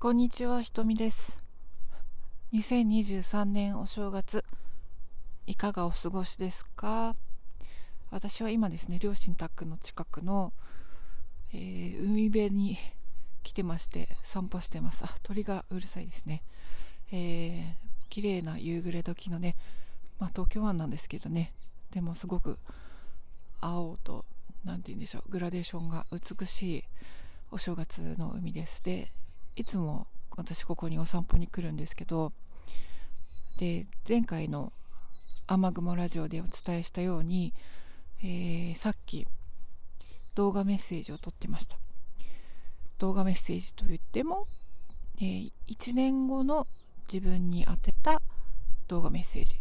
こんにちは、ひとみです。2023年お正月、いかがお過ごしですか？私は今ですね、両親宅の近くの、えー海辺に来てまして散歩してます。あ、鳥がうるさいですね。えー、綺麗な夕暮れ時のね、まあ東京湾なんですけどね、でもすごく青と、なんて言うんでしょう、グラデーションが美しいお正月の海です。で、いつも私ここにお散歩に来るんですけどで前回の雨雲ラジオでお伝えしたように、えーさっき動画メッセージを撮ってました。動画メッセージといっても、え1年後の自分に宛てた動画メッセージ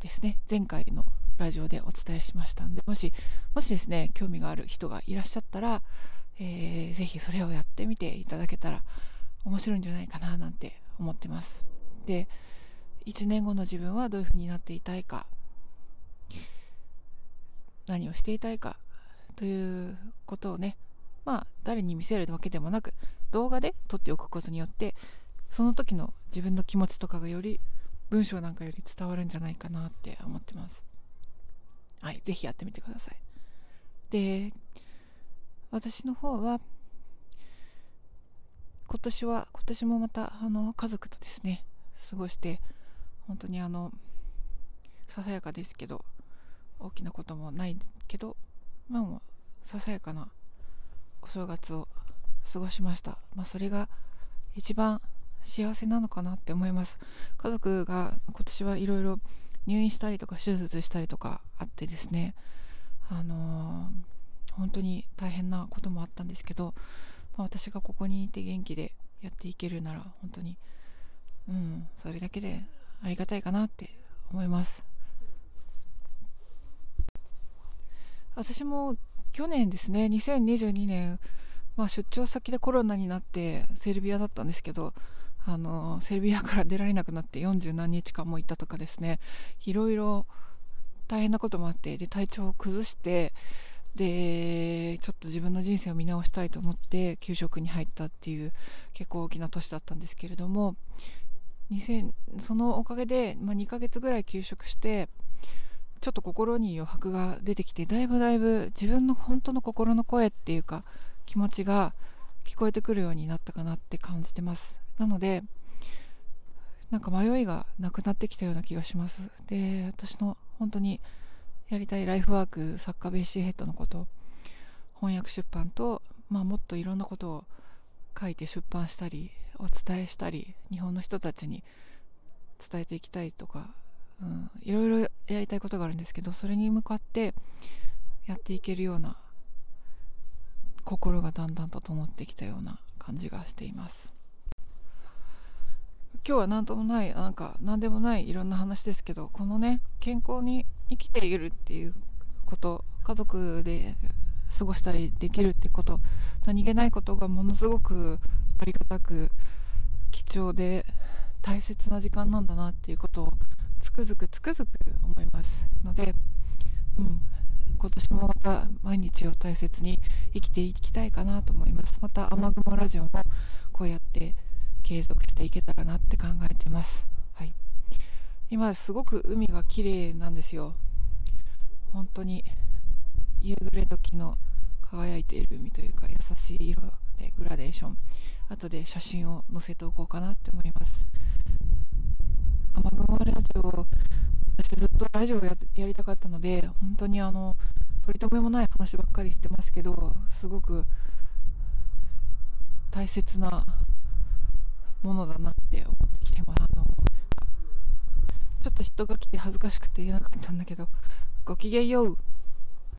ですね。前回のラジオでお伝えしましたんでもしもしですね興味がある人がいらっしゃったらえーぜひそれをやってみていただけたら面白いんじゃないかななんて思ってます。で1年後の自分はどういう風になっていたいか。何をしていたいかということをねまあ誰に見せるわけでもなく動画で撮っておくことによってその時の自分の気持ちとかがより文章なんかより伝わるんじゃないかなって思ってます。はいぜひやってみてください。で私の方は今年は今年もまたあの家族とですね過ごして本当にあのささやかですけど大きなこともないけどまあもうささやかなお正月を過ごしました。まあそれが一番幸せなのかなって思います。家族が今年はいろいろ入院したりとか手術したりとかあってですねあのー本当に大変なこともあったんですけど、まあ、私がここにいて元気でやっていけるなら本当にうんそれだけでありがたいかなって思います。私も去年ですね2022年、まあ、出張先でコロナになってセルビアだったんですけどあのセルビアから出られなくなって40何日間もいたとかですねいろいろ大変なこともあってで体調を崩してでちょっと自分の人生を見直したいと思って給食に入ったっていう結構大きな年だったんですけれども2000そのおかげで、まあ、2ヶ月ぐらい休職してちょっと心に余白が出てきてだいぶだいぶ自分の本当の心の声っていうか気持ちが聞こえてくるようになったかなって感じてます。なのでなんか迷いがなくなってきたような気がします。で私の本当にやりたいライフワーク作家ベーシーヘッドのこと翻訳出版と、まあ、もっといろんなことを書いて出版したりお伝えしたり日本の人たちに伝えていきたいとか、うん、いろいろやりたいことがあるんですけどそれに向かってやっていけるような心がだんだんと整ってきたような感じがしています。今日は何ともないなんか何でもないいろんな話ですけどこのね健康に生きているっていうこと家族で過ごしたりできるってこと何気ないことがものすごくありがたく貴重で大切な時間なんだなっていうことをつくづくつくづく思いますので、うん、今年もまた毎日を大切に生きていきたいかなと思います。また雨雲ラジオもこうやって継続していけたらなって考えてます。はい。今すごく海が綺麗なんですよ。本当に夕暮れ時の輝いている海というか優しい色でグラデーション。後で写真を載せておこうかなって思います。雨雲ラジオ私ずっとラジオややりたかったので本当にあの取り留めもない話ばっかりしてますけどすごく大切なものだなって思ってきてます。ょっと人が来て恥ずかしくて言えなかったんだけどごきげんよう。